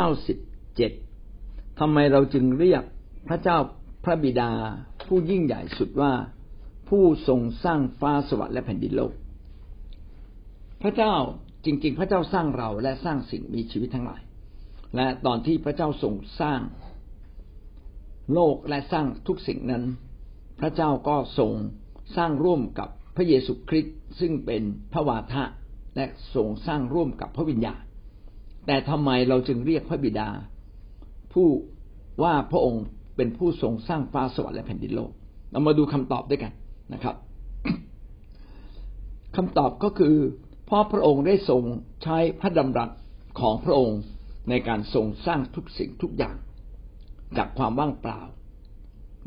ก้าสิบเจ็ดทำไมเราจึงเรียกพระเจ้าพระบิดาผู้ยิ่งใหญ่สุดว่าผู้ทรงสร้างฟ้าสวรรค์และแผ่นดินโลก พระเจ้าจริง ๆ พระเจ้าสร้างเราและสร้างสิ่งมีชีวิตทั้งหลาย และตอนที่พระเจ้าทรงสร้างโลกและสร้างทุกสิ่งนั้น พระเจ้าก็ทรงสร้างร่วมกับพระเยซูคริสต์ซึ่งเป็นพระวาทะและทรงสร้างร่วมกับพระวิญญาณ แต่ทำไมเราจึงเรียกพระบิดา ผู้ว่าพระองค์เป็นผู้ทรงสร้างฟ้าสวรรค์และแผ่นดินโลก เรามาดูคำตอบด้วยกันนะครับคำตอบก็คือเพราะพระองค์ได้ทรงใช้พระดำรัสของพระองค์ในการทรงสร้างทุกสิ่งทุกอย่าง จากความว่างเปล่า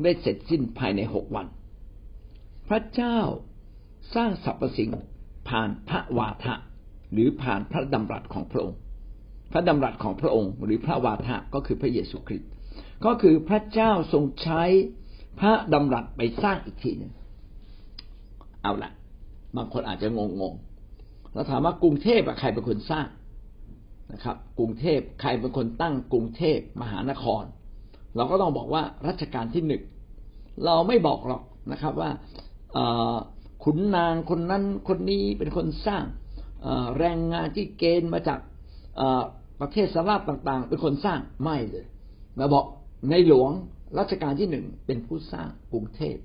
ได้เสร็จสิ้นภายในหกวัน พระเจ้าสร้างสรรพสิ่งผ่านพระวาทะ หรือผ่านพระดำรัสของพระองค์ พระดำรัสของพระองค์ หรือพระวาทะก็คือพระเยซูคริสต์ก็คือพระเจ้าทรงใช้พระดำรัสไปสร้างอีกทีหนึ่งเอาละบางคนอาจจะงงงเราถามว่ากรุงเทพใครเป็นคนสร้างนะครับ กรุงเทพใครเป็นคนตั้งกรุงเทพมหานคร เราก็ต้องบอกว่ารัชกาลที่หนึ่งเราไม่บอกหรอกนะครับว่าขุนนางคนนั้นคนนี้เป็นคนสร้างแรงงานที่เกณฑ์มาจาก ประเทศสลาบต่างๆ เป็นคนสร้างไม่เลยเราบอกในหลวงรัชกาลที่หนึ่งเป็นผู้สร้างกรุงเทพ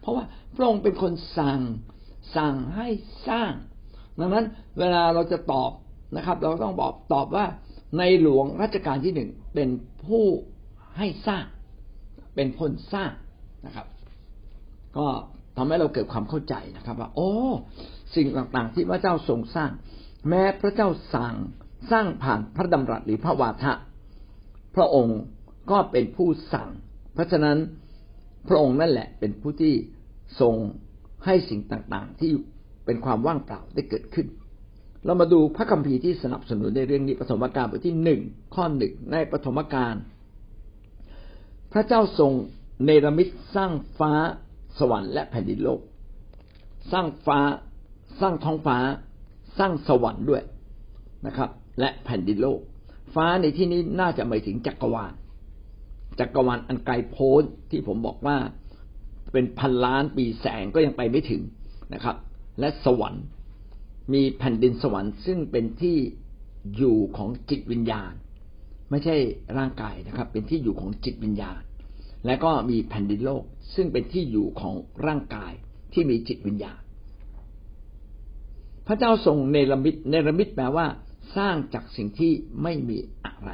เพราะว่าพระองค์เป็นคนสั่งสั่งให้สร้าง ดังนั้นเวลาเราจะตอบนะครับ เราต้องบอกตอบว่าในหลวงรัชกาลที่หนึ่งเป็นผู้ให้สร้าง เป็นคนสร้างนะครับ ก็ทำให้เราเกิดความเข้าใจนะครับ ว่า โอ้ สิ่งต่างๆ ที่พระเจ้าทรงสร้าง แม้พระเจ้าสั่ง สร้างผ่านพระดำรัสหรือพระวาทะ พระองค์ก็เป็นผู้สั่ง เพราะฉะนั้นพระองค์นั่นแหละเป็นผู้ที่ทรงให้สิ่งต่างๆ ที่เป็นความว่างเปล่าได้เกิดขึ้น เรามาดูพระคัมภีร์ที่สนับสนุนในเรื่องนี้ปฐมกาลบทที่หนึ่งข้อหนึ่งในปฐมกาลพระเจ้าทรงเนรมิตสร้างฟ้าสวรรค์และแผ่นดินโลก สร้างฟ้า สร้างท้องฟ้า สร้างสวรรค์ด้วยนะครับ และแผ่นดินโลก ฟ้าในที่นี้น่าจะหมายถึงจักรวาล จักรวาลอันไกลโพ้นที่ผมบอกว่าเป็นพันล้านปีแสงก็ยังไปไม่ถึงนะครับ และสวรรค์มีแผ่นดินสวรรค์ ซึ่งเป็นที่อยู่ของจิตวิญญาณ ไม่ใช่ร่างกายนะครับ เป็นที่อยู่ของจิตวิญญาณ และก็มีแผ่นดินโลก ซึ่งเป็นที่อยู่ของร่างกายที่มีจิตวิญญาณ พระเจ้าทรงเนรมิตเนรมิตแปลว่า สร้างจากสิ่งที่ไม่มีอะไร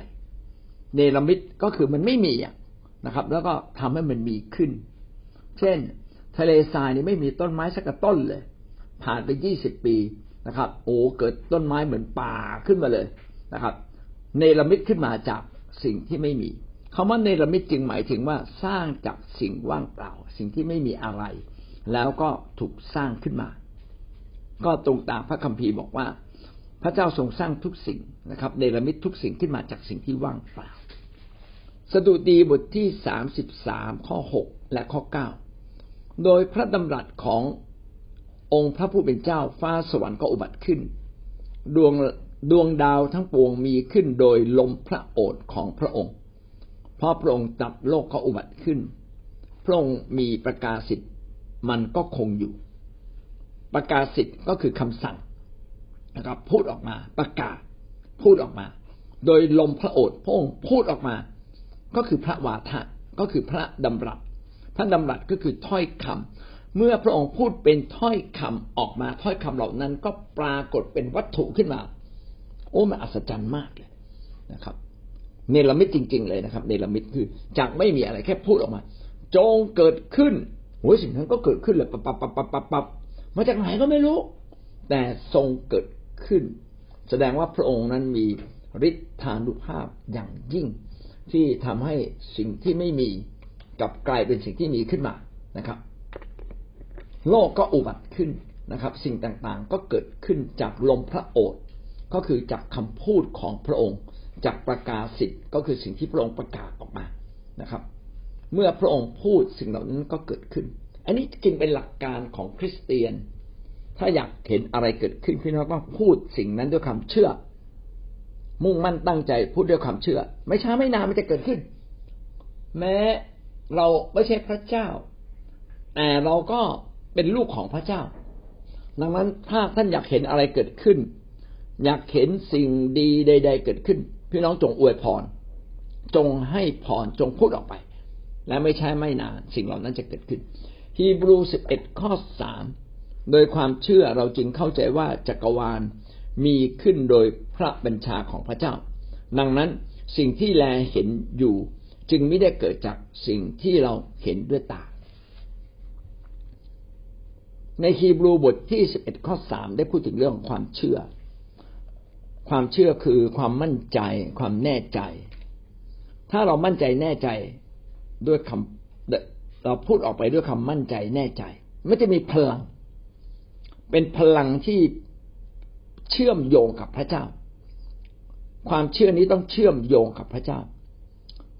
เนรมิตก็คือมันไม่มีนะครับ แล้วก็ทำให้มันมีขึ้น เช่น ทะเลทรายนี่ไม่มีต้นไม้สักต้นเลย ผ่านไปยี่สิบปีนะครับ โอ้เกิดต้นไม้เหมือนป่าขึ้นมาเลยนะครับ เนรมิตขึ้นมาจากสิ่งที่ไม่มีคาว่าเนรมิตจึงหมายถึงว่าสร้างจากสิ่งว่างเปล่า สิ่งที่ไม่มีอะไร แล้วก็ถูกสร้างขึ้นมา ก็ตรงตามพระคัมภีร์บอกว่า พระเจ้าทรงสร้างทุกสิ่งนะครับเนรมิตทุกสิ่งขึ้นมาจากสิ่งที่ว่างเปล่า สดุดีบทที่สามสิบสามข้อหกและข้อเก้าโดยพระดำรัสขององค์พระผู้เป็นเจ้าฟ้าสวรรค์ก็อุบัติขึ้น ดวงดวงดาวทั้งปวงมีขึ้นโดยลมพระโอษฐ์ของพระองค์ เพราะพระองค์จับโลกก็อุบัติขึ้น พระองค์มีประกาศสิทธิ์มันก็คงอยู่ ประกาศสิทธิ์ก็คือคำสั่ง นะครับพูดออกมาประกาศพูดออกมา โดยลมพระโอษฐ์พระองค์พูดออกมา ก็คือพระวาทะก็คือพระดำรัสพระดำรัสก็คือถ้อยคำเมื่อพระองค์พูดเป็นถ้อยคำออกมาถ้อยคำเหล่านั้นก็ปรากฏเป็นวัตถุขึ้นมา โอ้มันอัศจรรย์มากเลยนะครับเนรมิตจริง ๆ เลยนะครับเนรมิตคือจากไม่มีอะไรแค่พูดออกมา จงเกิดขึ้นโอ้ยสิ่งนั้นก็เกิดขึ้นเลยปับปับปับปับปับมาจากไหนก็ไม่รู้ แต่ทรงเกิด ขึ้น แสดงว่าพระองค์นั้นมีฤทธานุภาพอย่างยิ่ง ที่ทำให้สิ่งที่ไม่มีกับกลายเป็นสิ่งที่มีขึ้นมานะครับ โลกก็อุบัติขึ้นนะครับ สิ่งต่างๆก็เกิดขึ้นจากลมพระโอษฐ์ก็คือจากคำพูดของพระองค์ จากประกาศสิทธิ์ก็คือสิ่งที่พระองค์ประกาศออกมานะครับ เมื่อพระองค์พูดสิ่งเหล่านั้นก็เกิดขึ้น อันนี้จึงเป็นหลักการของคริสเตียน ถ้าอยากเห็นอะไรเกิดขึ้นพี่น้องต้องพูดสิ่งนั้นด้วยคำเชื่อ มุ่งมั่นตั้งใจพูดด้วยความเชื่อ ไม่ช้าไม่นานมันจะเกิดขึ้น แม้เราไม่ใช่พระเจ้า แต่เราก็เป็นลูกของพระเจ้า ดังนั้นถ้าท่านอยากเห็นอะไรเกิดขึ้น อยากเห็นสิ่งดีใด ๆ เกิดขึ้น พี่น้องจงอวยพร จงให้พรจงพูดออกไป และไม่ใช่ไม่นานสิ่งเหล่านั้นจะเกิดขึ้น ฮีบรูสิบเอ็ดข้อสาม โดยความเชื่อเราจึงเข้าใจว่าจักรวาลมีขึ้นโดยพระบัญชาของพระเจ้า ดังนั้นสิ่งที่แลเห็นอยู่ จึงไม่ได้เกิดจากสิ่งที่เราเห็นด้วยตา ในฮีบรูบทที่สิบเอ็ดข้อสามได้พูดถึงเรื่องความเชื่อ ความเชื่อคือความมั่นใจ ความแน่ใจ ถ้าเรามั่นใจแน่ใจด้วยคำเราพูดออกไปด้วยคำมั่นใจแน่ใจไม่จะมีพลัง เป็นพลังที่เชื่อมโยงกับพระเจ้า ความเชื่อนี้ต้องเชื่อมโยงกับพระเจ้า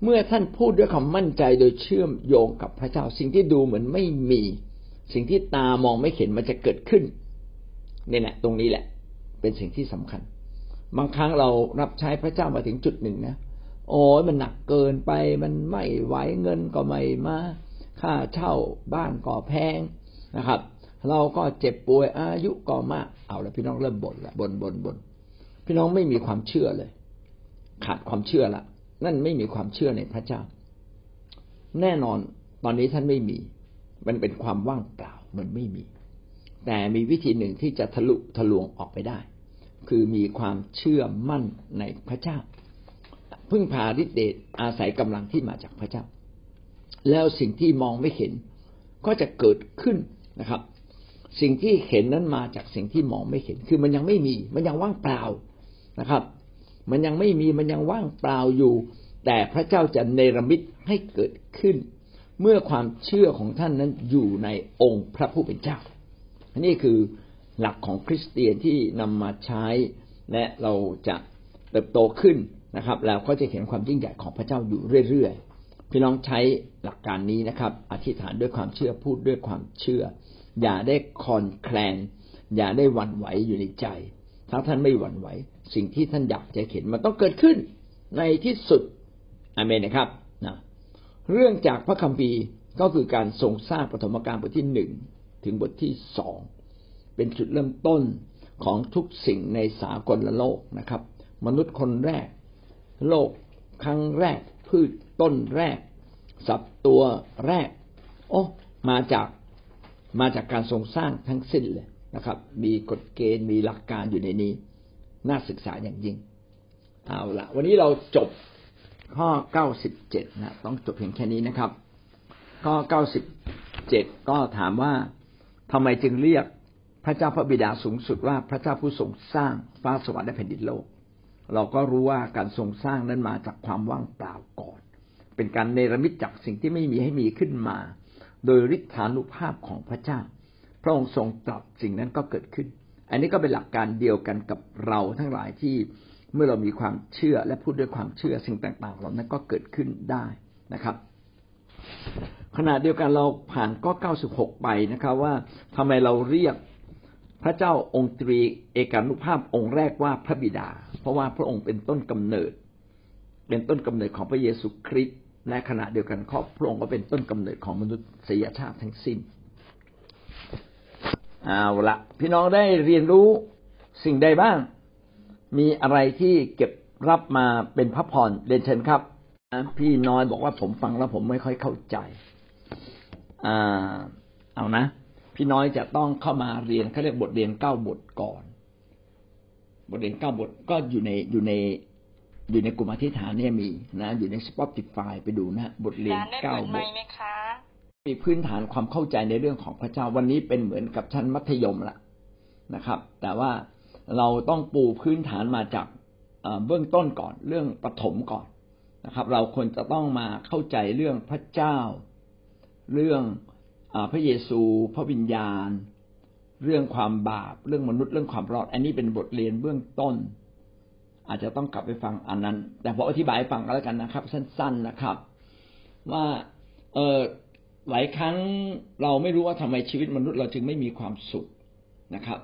เมื่อท่านพูดด้วยความมั่นใจโดยเชื่อมโยงกับพระเจ้า สิ่งที่ดูเหมือนไม่มี สิ่งที่ตามองไม่เห็นมันจะเกิดขึ้นนี่แหละตรงนี้แหละ เป็นสิ่งที่สำคัญ บางครั้งเรารับใช้พระเจ้ามาถึงจุดหนึ่งนะโอ้ยมันหนักเกินไปมันไม่ไหวเงินก็ไม่มาค่าเช่าบ้านก็แพงนะครับ เราก็เจ็บป่วยอายุก็มากเอาแล้วพี่น้องเริ่มบ่นละบ่นบ่นบ่นพี่น้องไม่มีความเชื่อเลย ขาดความเชื่อละนั่นไม่มีความเชื่อในพระเจ้า แน่นอนตอนนี้ท่านไม่มี มันเป็นความว่างเปล่ามันไม่มี แต่มีวิธีหนึ่งที่จะทะลุทะลวงออกไปได้ คือมีความเชื่อมั่นในพระเจ้า พึ่งพาฤทธิเดชอาศัยกำลังที่มาจากพระเจ้า แล้วสิ่งที่มองไม่เห็นก็จะเกิดขึ้นนะครับ สิ่งที่เห็นนั้นมาจากสิ่งที่มองไม่เห็น คือมันยังไม่มี มันยังว่างเปล่านะครับ มันยังไม่มีมันยังว่างเปล่าอยู่ แต่พระเจ้าจะเนรมิตให้เกิดขึ้น เมื่อความเชื่อของท่านนั้นอยู่ในองค์พระผู้เป็นเจ้านี่คือหลักของคริสเตียนที่นำมาใช้ และเราจะเติบโตขึ้นนะครับ แล้วก็จะเห็นความยิ่งใหญ่ของพระเจ้าอยู่เรื่อยๆพี่น้องใช้หลักการนี้นะครับ อธิษฐานด้วยความเชื่อพูดด้วยความเชื่อ อย่าได้คอนแคลน อย่าได้หวั่นไหวอยู่ในใจ ถ้าท่านไม่หวั่นไหว สิ่งที่ท่านอยากจะเห็นมันต้องเกิดขึ้นในที่สุดอเมนนะครับนะเรื่องจากพระคัมภีร์ก็คือการทรงสร้างปฐมกาลบทที่หนึ่งถึงบทที่สองเป็นจุดเริ่มต้นของทุกสิ่งในสากลโลกนะครับ มนุษย์คนแรก โลกครั้งแรกพืชต้นแรก สัตว์ตัวแรก โอ้มาจาก มาจากการทรงสร้างทั้งสิ้นเลยนะครับ มีกฎเกณฑ์มีหลักการอยู่ในนี้ น่าศึกษาอย่างยิ่ง เอาละวันนี้เราจบข้อเก้าสิบเจ็ดนะ ต้องจบเพียงแค่นี้นะครับ ข้อเก้าสิบเจ็ดก็ถามว่าทำไมจึงเรียกพระเจ้าพระบิดาสูงสุดว่าพระเจ้าผู้ทรงสร้างฟ้าสวรรค์และแผ่นดินโลก เราก็รู้ว่าการทรงสร้างนั้นมาจากความว่างเปล่าก่อน เป็นการเนรมิตจากสิ่งที่ไม่มีให้มีขึ้นมา โดยฤทธานุภาพของพระเจ้า พระองค์ทรงตรัสสิ่งนั้นก็เกิดขึ้น อันนี้ก็เป็นหลักการเดียวกันกับเราทั้งหลายที่เมื่อเรามีความเชื่อและพูดด้วยความเชื่อสิ่งต่างๆเหล่านั้นก็เกิดขึ้นได้นะครับขณะเดียวกันเราผ่านก็เก้าสิบหกไปนะครับว่าทำไมเราเรียกพระเจ้าองค์ตรีเอกานุภาพองค์แรกว่าพระบิดา เพราะว่าพระองค์เป็นต้นกำเนิด เป็นต้นกำเนิดของพระเยซูคริสต์ และขณะเดียวกันครอบพระองค์ก็เป็นต้นกำเนิดของมนุษยชาติทั้งสิ้นเอาละพี่น้องได้เรียนรู้สิ่งใดบ้าง มีอะไรที่เก็บรับมาเป็นพระพรเรียนเชิญครับ พี่น้อยบอกว่าผมฟังแล้วผมไม่ค่อยเข้าใจอ่าเอานะ พี่น้อยจะต้องเข้ามาเรียนเขาเรียกบทเรียนเก้าบทก่อน บทเรียนเก้าบทก็อยู่ในอยู่ใน อยู่ในกลุ่มอธิษฐานเนี่ยมีนะอยู่ใน Spotify ไปดูนะบทเรียนเก้าบทมีพื้นฐานความเข้าใจในเรื่องของพระเจ้าวันนี้เป็นเหมือนกับชั้นมัธยมละนะครับ แต่ว่าเราต้องปูพื้นฐานมาจากเบื้องต้นก่อนเรื่องปฐมก่อนนะครับ เราควรจะต้องมาเข้าใจเรื่องพระเจ้า เรื่องอพระเยซู พระวิญญาณ เรื่องความบาป เรื่องมนุษย์เรื่องความรอด อันนี้เป็นบทเรียนเบื้องต้น อาจจะต้องกลับไปฟังอันนั้น แต่ผมอธิบายฟังแล้วกันนะครับ สั้น ๆนะครับ ว่าเออหลายครั้งเราไม่รู้ว่าทำไมชีวิตมนุษย์เราจึงไม่มีความสุขนะครับ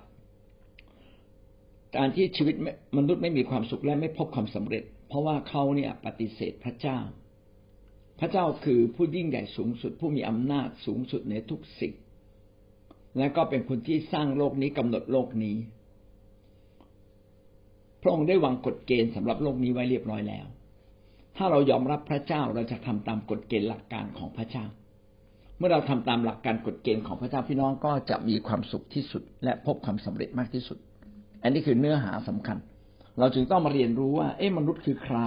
การที่ชีวิตมนุษย์ไม่มีความสุขและไม่พบความสำเร็จ เพราะว่าเขาเนี่ยปฏิเสธพระเจ้า พระเจ้าคือผู้ยิ่งใหญ่สูงสุด ผู้มีอำนาจสูงสุดในทุกสิ่งและก็เป็นคนที่สร้างโลกนี้กำหนดโลกนี้ พระองค์ได้วางกฎเกณฑ์สำหรับโลกนี้ไว้เรียบร้อยแล้ว ถ้าเรายอมรับพระเจ้าเราจะทำตามกฎเกณฑ์หลักการของพระเจ้า เมื่อเราทำตามหลักการกฎเกณฑ์ของพระเจ้าพี่น้องก็จะมีความสุขที่สุด และพบความสำเร็จมากที่สุด อันนี้คือเนื้อหาสำคัญ เราจึงต้องมาเรียนรู้ว่า เอ๊ะมนุษย์คือใคร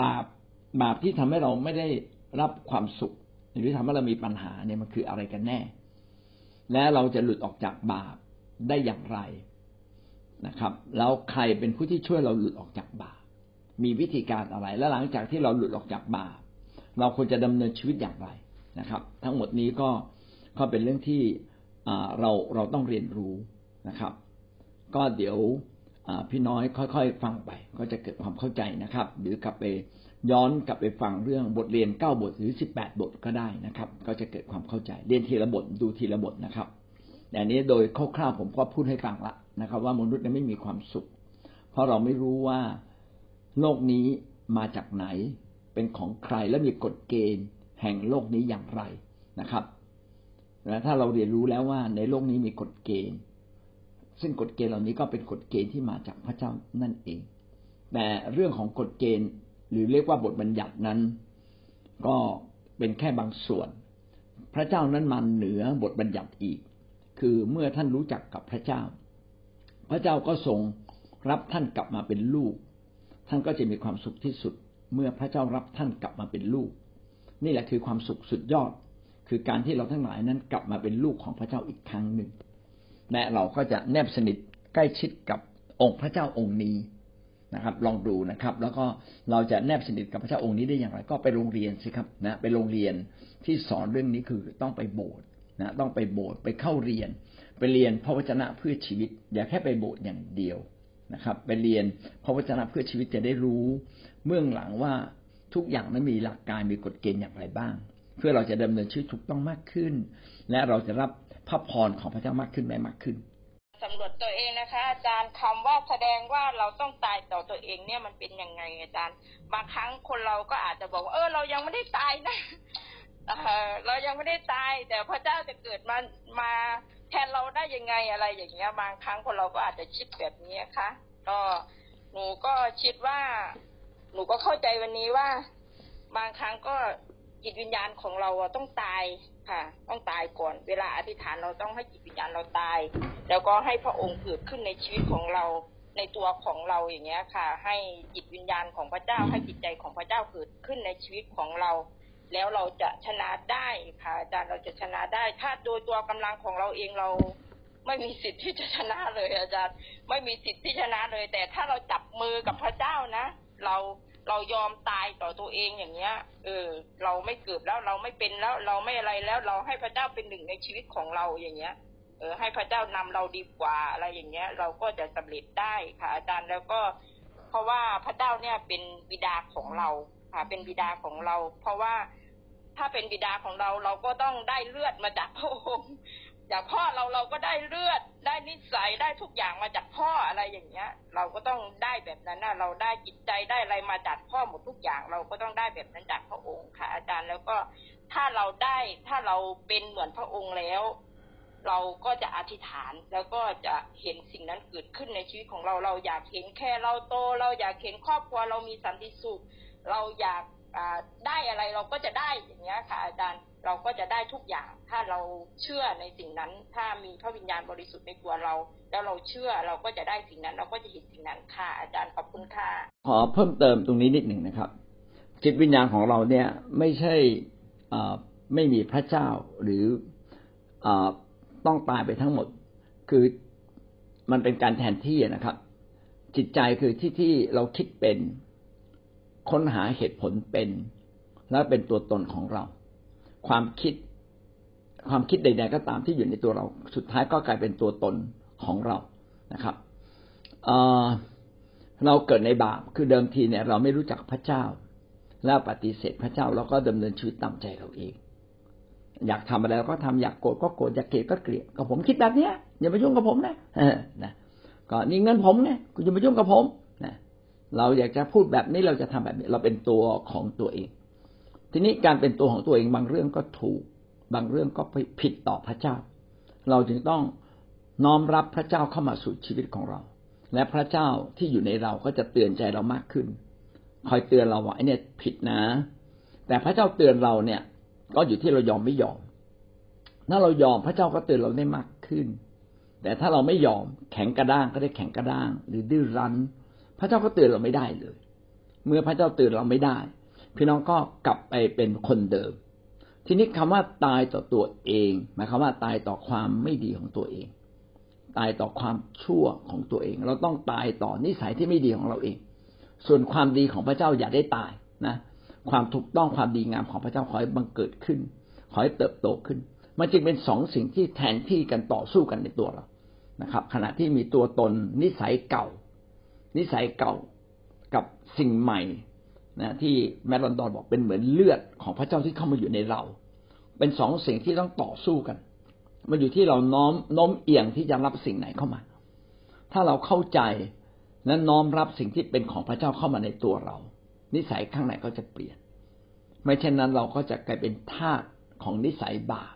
บาปบาปที่ทำให้เราไม่ได้รับความสุข หรือทำให้เรามีปัญหาเนี่ยมันคืออะไรกันแน่ และเราจะหลุดออกจากบาปได้อย่างไร นะครับ แล้วใครเป็นผู้ที่ช่วยเราหลุดออกจากบาปมีวิธีการอะไร และหลังจากที่เราหลุดออกจากบาปเราควรจะดำเนินชีวิตอย่างไรนะครับ ทั้งหมดนี้ก็ก็เป็นเรื่องที่เราเราต้องเรียนรู้นะครับ ก็เดี๋ยวพี่น้อยค่อยๆ ฟังไป ก็จะเกิดความเข้าใจนะครับ หรือกลับไปย้อนกลับไปฟังเรื่องบทเรียนเก้าบทหรือสิบแปดบทก็ได้นะครับ ก็จะเกิดความเข้าใจ เรียนทีละบทดูทีละบทนะครับแต่นี้โดยคร่าวๆผมก็พูดให้ฟังละ นะครับ ว่ามนุษย์ไม่มีความสุข เพราะเราไม่รู้ว่าโลกนี้มาจากไหน เป็นของใครและมีกฎเกณฑ์แห่งโลกนี้อย่างไรนะครับและถ้าเราเรียนรู้แล้วว่าในโลกนี้มีกฎเกณฑ์ ซึ่งกฎเกณฑ์เหล่านี้ก็เป็นกฎเกณฑ์ที่มาจากพระเจ้านั่นเอง แต่เรื่องของกฎเกณฑ์หรือเรียกว่าบทบัญญัตินั้น ก็เป็นแค่บางส่วน พระเจ้านั้นมาเหนือบทบัญญัติอีก คือเมื่อท่านรู้จักกับพระเจ้า พระเจ้าก็ทรงรับท่านกลับมาเป็นลูก ท่านก็จะมีความสุขที่สุด เมื่อพระเจ้ารับท่านกลับมาเป็นลูก นี่แหละคือความสุขสุดยอด คือการที่เราทั้งหลายนั้นกลับมาเป็นลูกของพระเจ้าอีกครั้งหนึ่งและเราก็จะแนบสนิทใกล้ชิดกับองค์พระเจ้าองค์นี้นะครับ ลองดูนะครับ แล้วก็เราจะแนบสนิทกับพระเจ้าองค์นี้ได้อย่างไร ก็ไปโรงเรียนสิครับนะไปโรงเรียนที่สอนเรื่องนี้คือต้องไปโบสถ์นะต้องไปโบสถ์ไปเข้าเรียน ไปเรียนพระวจนะเพื่อชีวิต อย่าแค่ไปโบสถ์อย่างเดียวนะครับ ไปเรียนพระวจนะเพื่อชีวิตจะได้รู้เมื่องหลังว่าทุกอย่างนั้นมีหลักการมีกฎเกณฑ์อย่างไรบ้าง เพื่อเราจะดำเนินชีวิตถูกต้องมากขึ้น และเราจะรับพระพรของพระเจ้ามากขึ้นได้มากขึ้นสำรวจตัวเองนะคะ อาจารย์คำว่าแสดงว่าเราต้องตายต่อตัวเองเนี่ยมันเป็นยังไงอาจารย์ บางครั้งคนเราก็อาจจะบอกว่าเออเรายังไม่ได้ตายนะเออเรายังไม่ได้ตาย แต่พระเจ้าจะเกิดมามา แทนเราได้ยังไงอะไรอย่างเงี้ยบางครั้งคนเราก็อาจจะคิดแบบนี้ค่ะก็หนูก็คิดว่า หนูก็เข้าใจวันนี้ว่า บางครั้งก็จิตวิญญาณของเราต้องตายค่ะ ต้องตายก่อน เวลาอธิษฐานเราต้องให้จิตวิญญาณเราตาย แล้วก็ให้พระองค์เกิดขึ้นในชีวิตของเราในตัวของเราอย่างเงี้ยค่ะ ให้จิตวิญญาณของพระเจ้าให้จิตใจของพระเจ้าเกิดขึ้นในชีวิตของเรา แล้วเราจะชนะได้ค่ะอาจารย์เราจะชนะได้ ถ้าโดยตัวกำลังของเราเองเราไม่มีสิทธิ์ที่จะชนะเลยอาจารย์ ไม่มีสิทธิ์ที่ชนะเลย แต่ถ้าเราจับมือกับพระเจ้านะ เราเรายอมตายต่อตัวเองอย่างเงี้ย เออ เราไม่เกิดแล้วเราไม่เป็นแล้ว เราไม่อะไรแล้วเราให้พระเจ้าเป็นหนึ่งในชีวิตของเราอย่างเงี้ย เออ ให้พระเจ้านำเราดีกว่าอะไรอย่างเงี้ย เราก็จะสำเร็จได้ค่ะ อาจารย์แล้วก็ เพราะว่าพระเจ้าเนี่ยเป็นบิดาของเรา ค่ะ เป็นบิดาของเรา เพราะว่าถ้าเป็นบิดาของเราเราก็ต้องได้เลือดมาจากพระองค์จากพ่อเราเราก็ได้เลือด ได้นิสัยได้ทุกอย่างมาจากพ่ออะไรอย่างเงี้ย เราก็ต้องได้แบบนั้นนะเราได้จิตใจได้อะไรมาจากพ่อหมดทุกอย่าง เราก็ต้องได้แบบนั้นจากพระองค์ค่ะ อาจารย์แล้วก็ถ้าเราได้ถ้าเราเป็นเหมือนพระองค์แล้ว เราก็จะอธิษฐานแล้วก็จะเห็นสิ่งนั้นเกิดขึ้นในชีวิตของเราเราอยากเห็นแค่เราโต เราอยากเห็นครอบครัวเรามีสันติสุข เราอยากได้อะไรเราก็จะได้อย่างเงี้ยค่ะ อาจารย์เราก็จะได้ทุกอย่าง ถ้าเราเชื่อในสิ่งนั้น ถ้ามีพระวิญญาณบริสุทธิ์ในตัวเรา แล้วเราเชื่อเราก็จะได้สิ่งนั้น เราก็จะเห็นสิ่งนั้นค่ะ อาจารย์ขอบคุณค่ะขอเพิ่มเติมตรงนี้นิดหนึ่งนะครับ จิตวิญญาณของเราเนี่ยไม่ใช่ไม่มีพระเจ้าหรืออต้องตายไปทั้งหมด คือมันเป็นการแทนที่นะครับ จิตใจคือที่ที่เราคิดเป็น ค้นหาเหตุผลเป็น และเป็นตัวตนของเรา ความคิด ความคิดใด ๆ ก็ตามที่อยู่ในตัวเรา สุดท้ายก็กลายเป็นตัวตนของเรานะครับเเราเกิดในบาปคือเดิมทีเนี่ย เราไม่รู้จักพระเจ้า แล้วปฏิเสธพระเจ้าแล้วก็ดำเนินชีวิตตามใจเราเอง อยากทำอะไรเราก็ทำอยากโกรธก็โกรธอยากเกลียดก็เกลียดก็ผมคิดแบบเนี้ยอย่าไปยุ่งกับผมนะนะก็นี่เงินผมเนี่ยคุณจะมายุ่งกับผม เราอยากจะพูดแบบนี้เราจะทำแบบนี้ เราเป็นตัวของตัวเอง ทีนี้การเป็นตัวของตัวเองบางเรื่องก็ถูก บางเรื่องก็ผิดต่อพระเจ้า เราจึงต้องน้อมรับพระเจ้าเข้ามาสู่ชีวิตของเรา และพระเจ้าที่อยู่ในเราก็จะเตือนใจเรามากขึ้น คอยเตือนเราว่าไอ้นี่ผิดนะ แต่พระเจ้าเตือนเราเนี่ย ก็อยู่ที่เรายอมไม่ยอม ถ้าเรายอมพระเจ้าก็เตือนเราได้มากขึ้น แต่ถ้าเราไม่ยอมแข็งกระด้างก็ได้แข็งกระด้าง หรือดื้อรั้น พระเจ้าก็เตือนเราไม่ได้เลย เมื่อพระเจ้าเตือนเราไม่ได้ พี่น้องก็กลับไปเป็นคนเดิม ทีนี้คำว่าตายต่อตัวเองหมายความว่าตายต่อความไม่ดีของตัวเอง ตายต่อความชั่วของตัวเอง เราต้องตายต่อนิสัยที่ไม่ดีของเราเอง ส่วนความดีของพระเจ้าอย่าได้ตายนะ ความถูกต้องความดีงามของพระเจ้าขอให้บังเกิดขึ้น ขอให้เติบโตขึ้น มันจึงเป็นสองสิ่งที่แทนที่กันต่อสู้กันในตัวเรานะครับ ขณะที่มีตัวตนนิสัยเก่า นิสัยเก่ากับสิ่งใหม่นะที่แมรอนดอนบอกเป็นเหมือนเลือดของพระเจ้าที่เข้ามาอยู่ในเรา เป็นสองสิ่งที่ต้องต่อสู้กัน มันอยู่ที่เราน้อมน้อมเอียงที่จะรับสิ่งไหนเข้ามา ถ้าเราเข้าใจและน้อมรับสิ่งที่เป็นของพระเจ้าเข้ามาในตัวเรา นิสัยข้างในก็จะเปลี่ยน ไม่เช่นนั้นเราก็จะกลายเป็นทาสของนิสัยบาป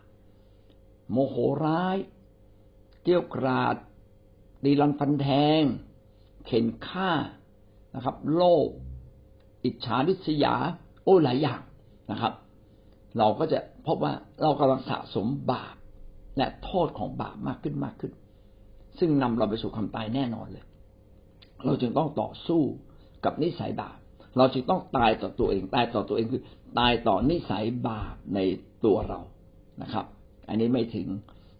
โมโหร้าย เกี้ยวกราดดีรันฟันแทง เข็นฆ่านะครับ โลภอิจฉาริษยา โอ้หลายอย่างนะครับ เราก็จะพบว่าเรากำลังสะสมบาปและโทษของบาปมากขึ้นมากขึ้น ซึ่งนำเราไปสู่ความตายแน่นอนเลย เราจึงต้องต่อสู้กับนิสัยบาป เราจึงต้องตายต่อตัวเอง ตายต่อตัวเองคือ ตายต่อนิสัยบาปในตัวเรานะครับ อันนี้ไม่ถึง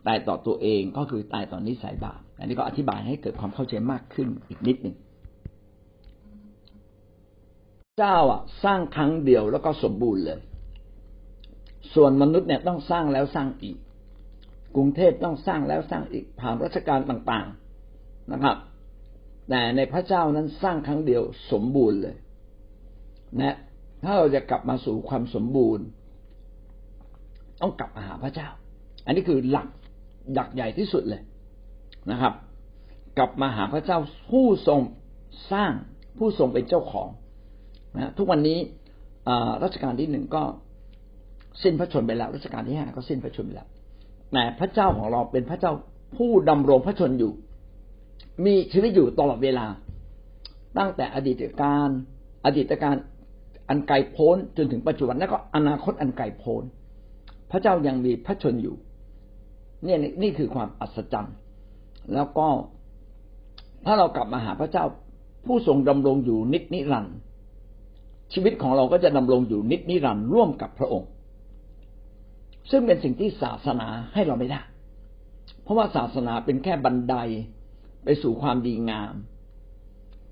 ตายต่อตัวเองก็คือตายต่อนิสัยบาป อันนี้ก็อธิบายให้เกิดความเข้าใจมากขึ้นอีกนิดหนึ่งเจ้าอะสร้างครั้งเดียวแล้วก็สมบูรณ์เลย ส่วนมนุษย์เนี่ยต้องสร้างแล้วสร้างอีก กรุงเทพต้องสร้างแล้วสร้างอีกผ่านรัชการต่างๆนะครับ แต่ในพระเจ้านั้นสร้างครั้งเดียวสมบูรณ์เลยนะถ้าเราจะกลับมาสู่ความสมบูรณ์ ต้องกลับมาหาพระเจ้า อันนี้คือหลักหลักใหญ่ที่สุดเลย นะครับ กลับมาหาพระเจ้าผู้ทรงสร้างผู้ทรงเป็นเจ้าของนะทุกวันนี้รัชกาลที่หนึ่งก็สิ้นพระชนไปแล้วรัชกาลที่ห้าก็สิ้นพระชนไปแล้วแต่พระเจ้าของเราเป็นพระเจ้าผู้ดำรงพระชนอยู่ มีชีวิตอยู่ตลอดเวลา ตั้งแต่อดีตการอดีตการอันไกลโพ้นจนถึงปัจจุบันแล้วก็อนาคตอันไกลโพ้น พระเจ้ายังมีพระชนอยู่ เนี่ยนี่คือความอัศจรรย์ แล้วก็ถ้าเรากลับมาหาพระเจ้าผู้ทรงดำรงอยู่นิจนิรันดร์ชีวิตของเราก็จะดำรงอยู่นิจนิรันดร์ร่วมกับพระองค์ ซึ่งเป็นสิ่งที่ศาสนาให้เราไม่ได้ เพราะว่าศาสนาเป็นแค่บันไดไปสู่ความดีงาม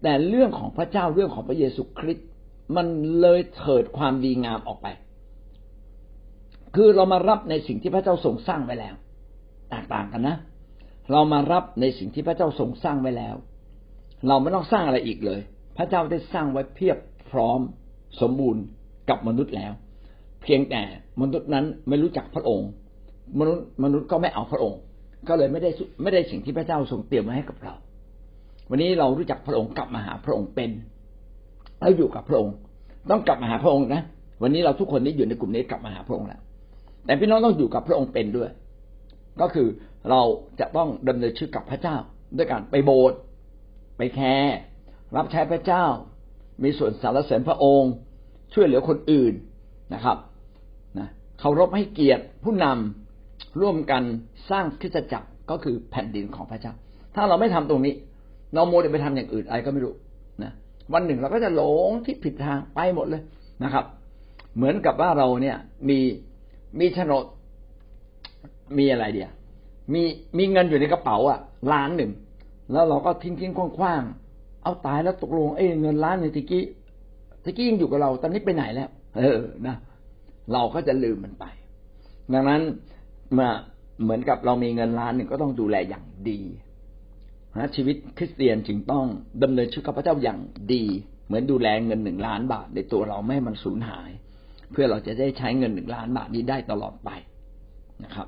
แต่เรื่องของพระเจ้าเรื่องของพระเยซูคริสต์มันเลยเถิดความดีงามออกไป คือเรามารับในสิ่งที่พระเจ้าทรงสร้างไว้แล้วแตกต่างกันนะ เรามารับในสิ่งที่พระเจ้าทรงสร้างไว้แล้ว เราไม่ต้องสร้างอะไรอีกเลย พระเจ้าได้สร้างไว้เพียบพร้อมสมบูรณ์กับมนุษย์แล้ว เพียงแต่มนุษย์นั้นไม่รู้จักพระองค์ มนุษย์มนุษย์ก็ไม่เอาพระองค์ ก็เลยไม่ได้ไม่ได้สิ่งที่พระเจ้าทรงเตรียมไว้ให้กับเรา วันนี้เรารู้จักพระองค์กลับมาหาพระองค์เป็นแล้วอยู่กับพระองค์ ต้องกลับมาหาพระองค์นะวันนี้เราทุกคนที่อยู่ในกลุ่มนี้กลับมาหาพระองค์แล้วแต่พี่น้องต้องอยู่กับพระองค์เป็นด้วย ก็คือเราจะต้องดำเนินชีวิตกับพระเจ้า ด้วยการไปโบสถ์ไปแคร์รับใช้พระเจ้า มีส่วนสารเสริญพระองค์ ช่วยเหลือคนอื่นนะครับนะเคารพให้เกียรติผู้นำร่วมกันสร้างคริสตจักรก็คือแผ่นดินของพระเจ้า ถ้าเราไม่ทำตรงนี้ เราโมเดลไปทำอย่างอื่นอะไรก็ไม่รู้นะวันหนึ่งเราก็จะหลงที่ผิดทางไปหมดเลยนะครับ เหมือนกับว่าเราเนี่ยมีมีโฉนด มีอะไรเดียมีมีเงินอยู่ในกระเป๋าอะล้านหนึ่ง แล้วเราก็ทิ้งทิ้งคว้างๆเอาตายแล้วตกลงเอ้เงินล้านในติกี้ติกี้ยังอยู่กับเรา ตอนนี้ไปไหนแล้ว เออนะเราก็จะลืมมันไป ดังนั้นเมื่อเหมือนกับเรามีเงินล้านหนึ่งก็ต้องดูแลอย่างดีนะชีวิตคริสเตียนจึงต้องดำเนินชีวิตกับพระเจ้าอย่างดี เหมือนดูแลเงินหนึ่งล้านบาท ในตัวเราไม่ให้มันสูญหาย เพื่อเราจะได้ใช้เงินหนึ่งล้านบาทนี้ได้ตลอดไปนะครับ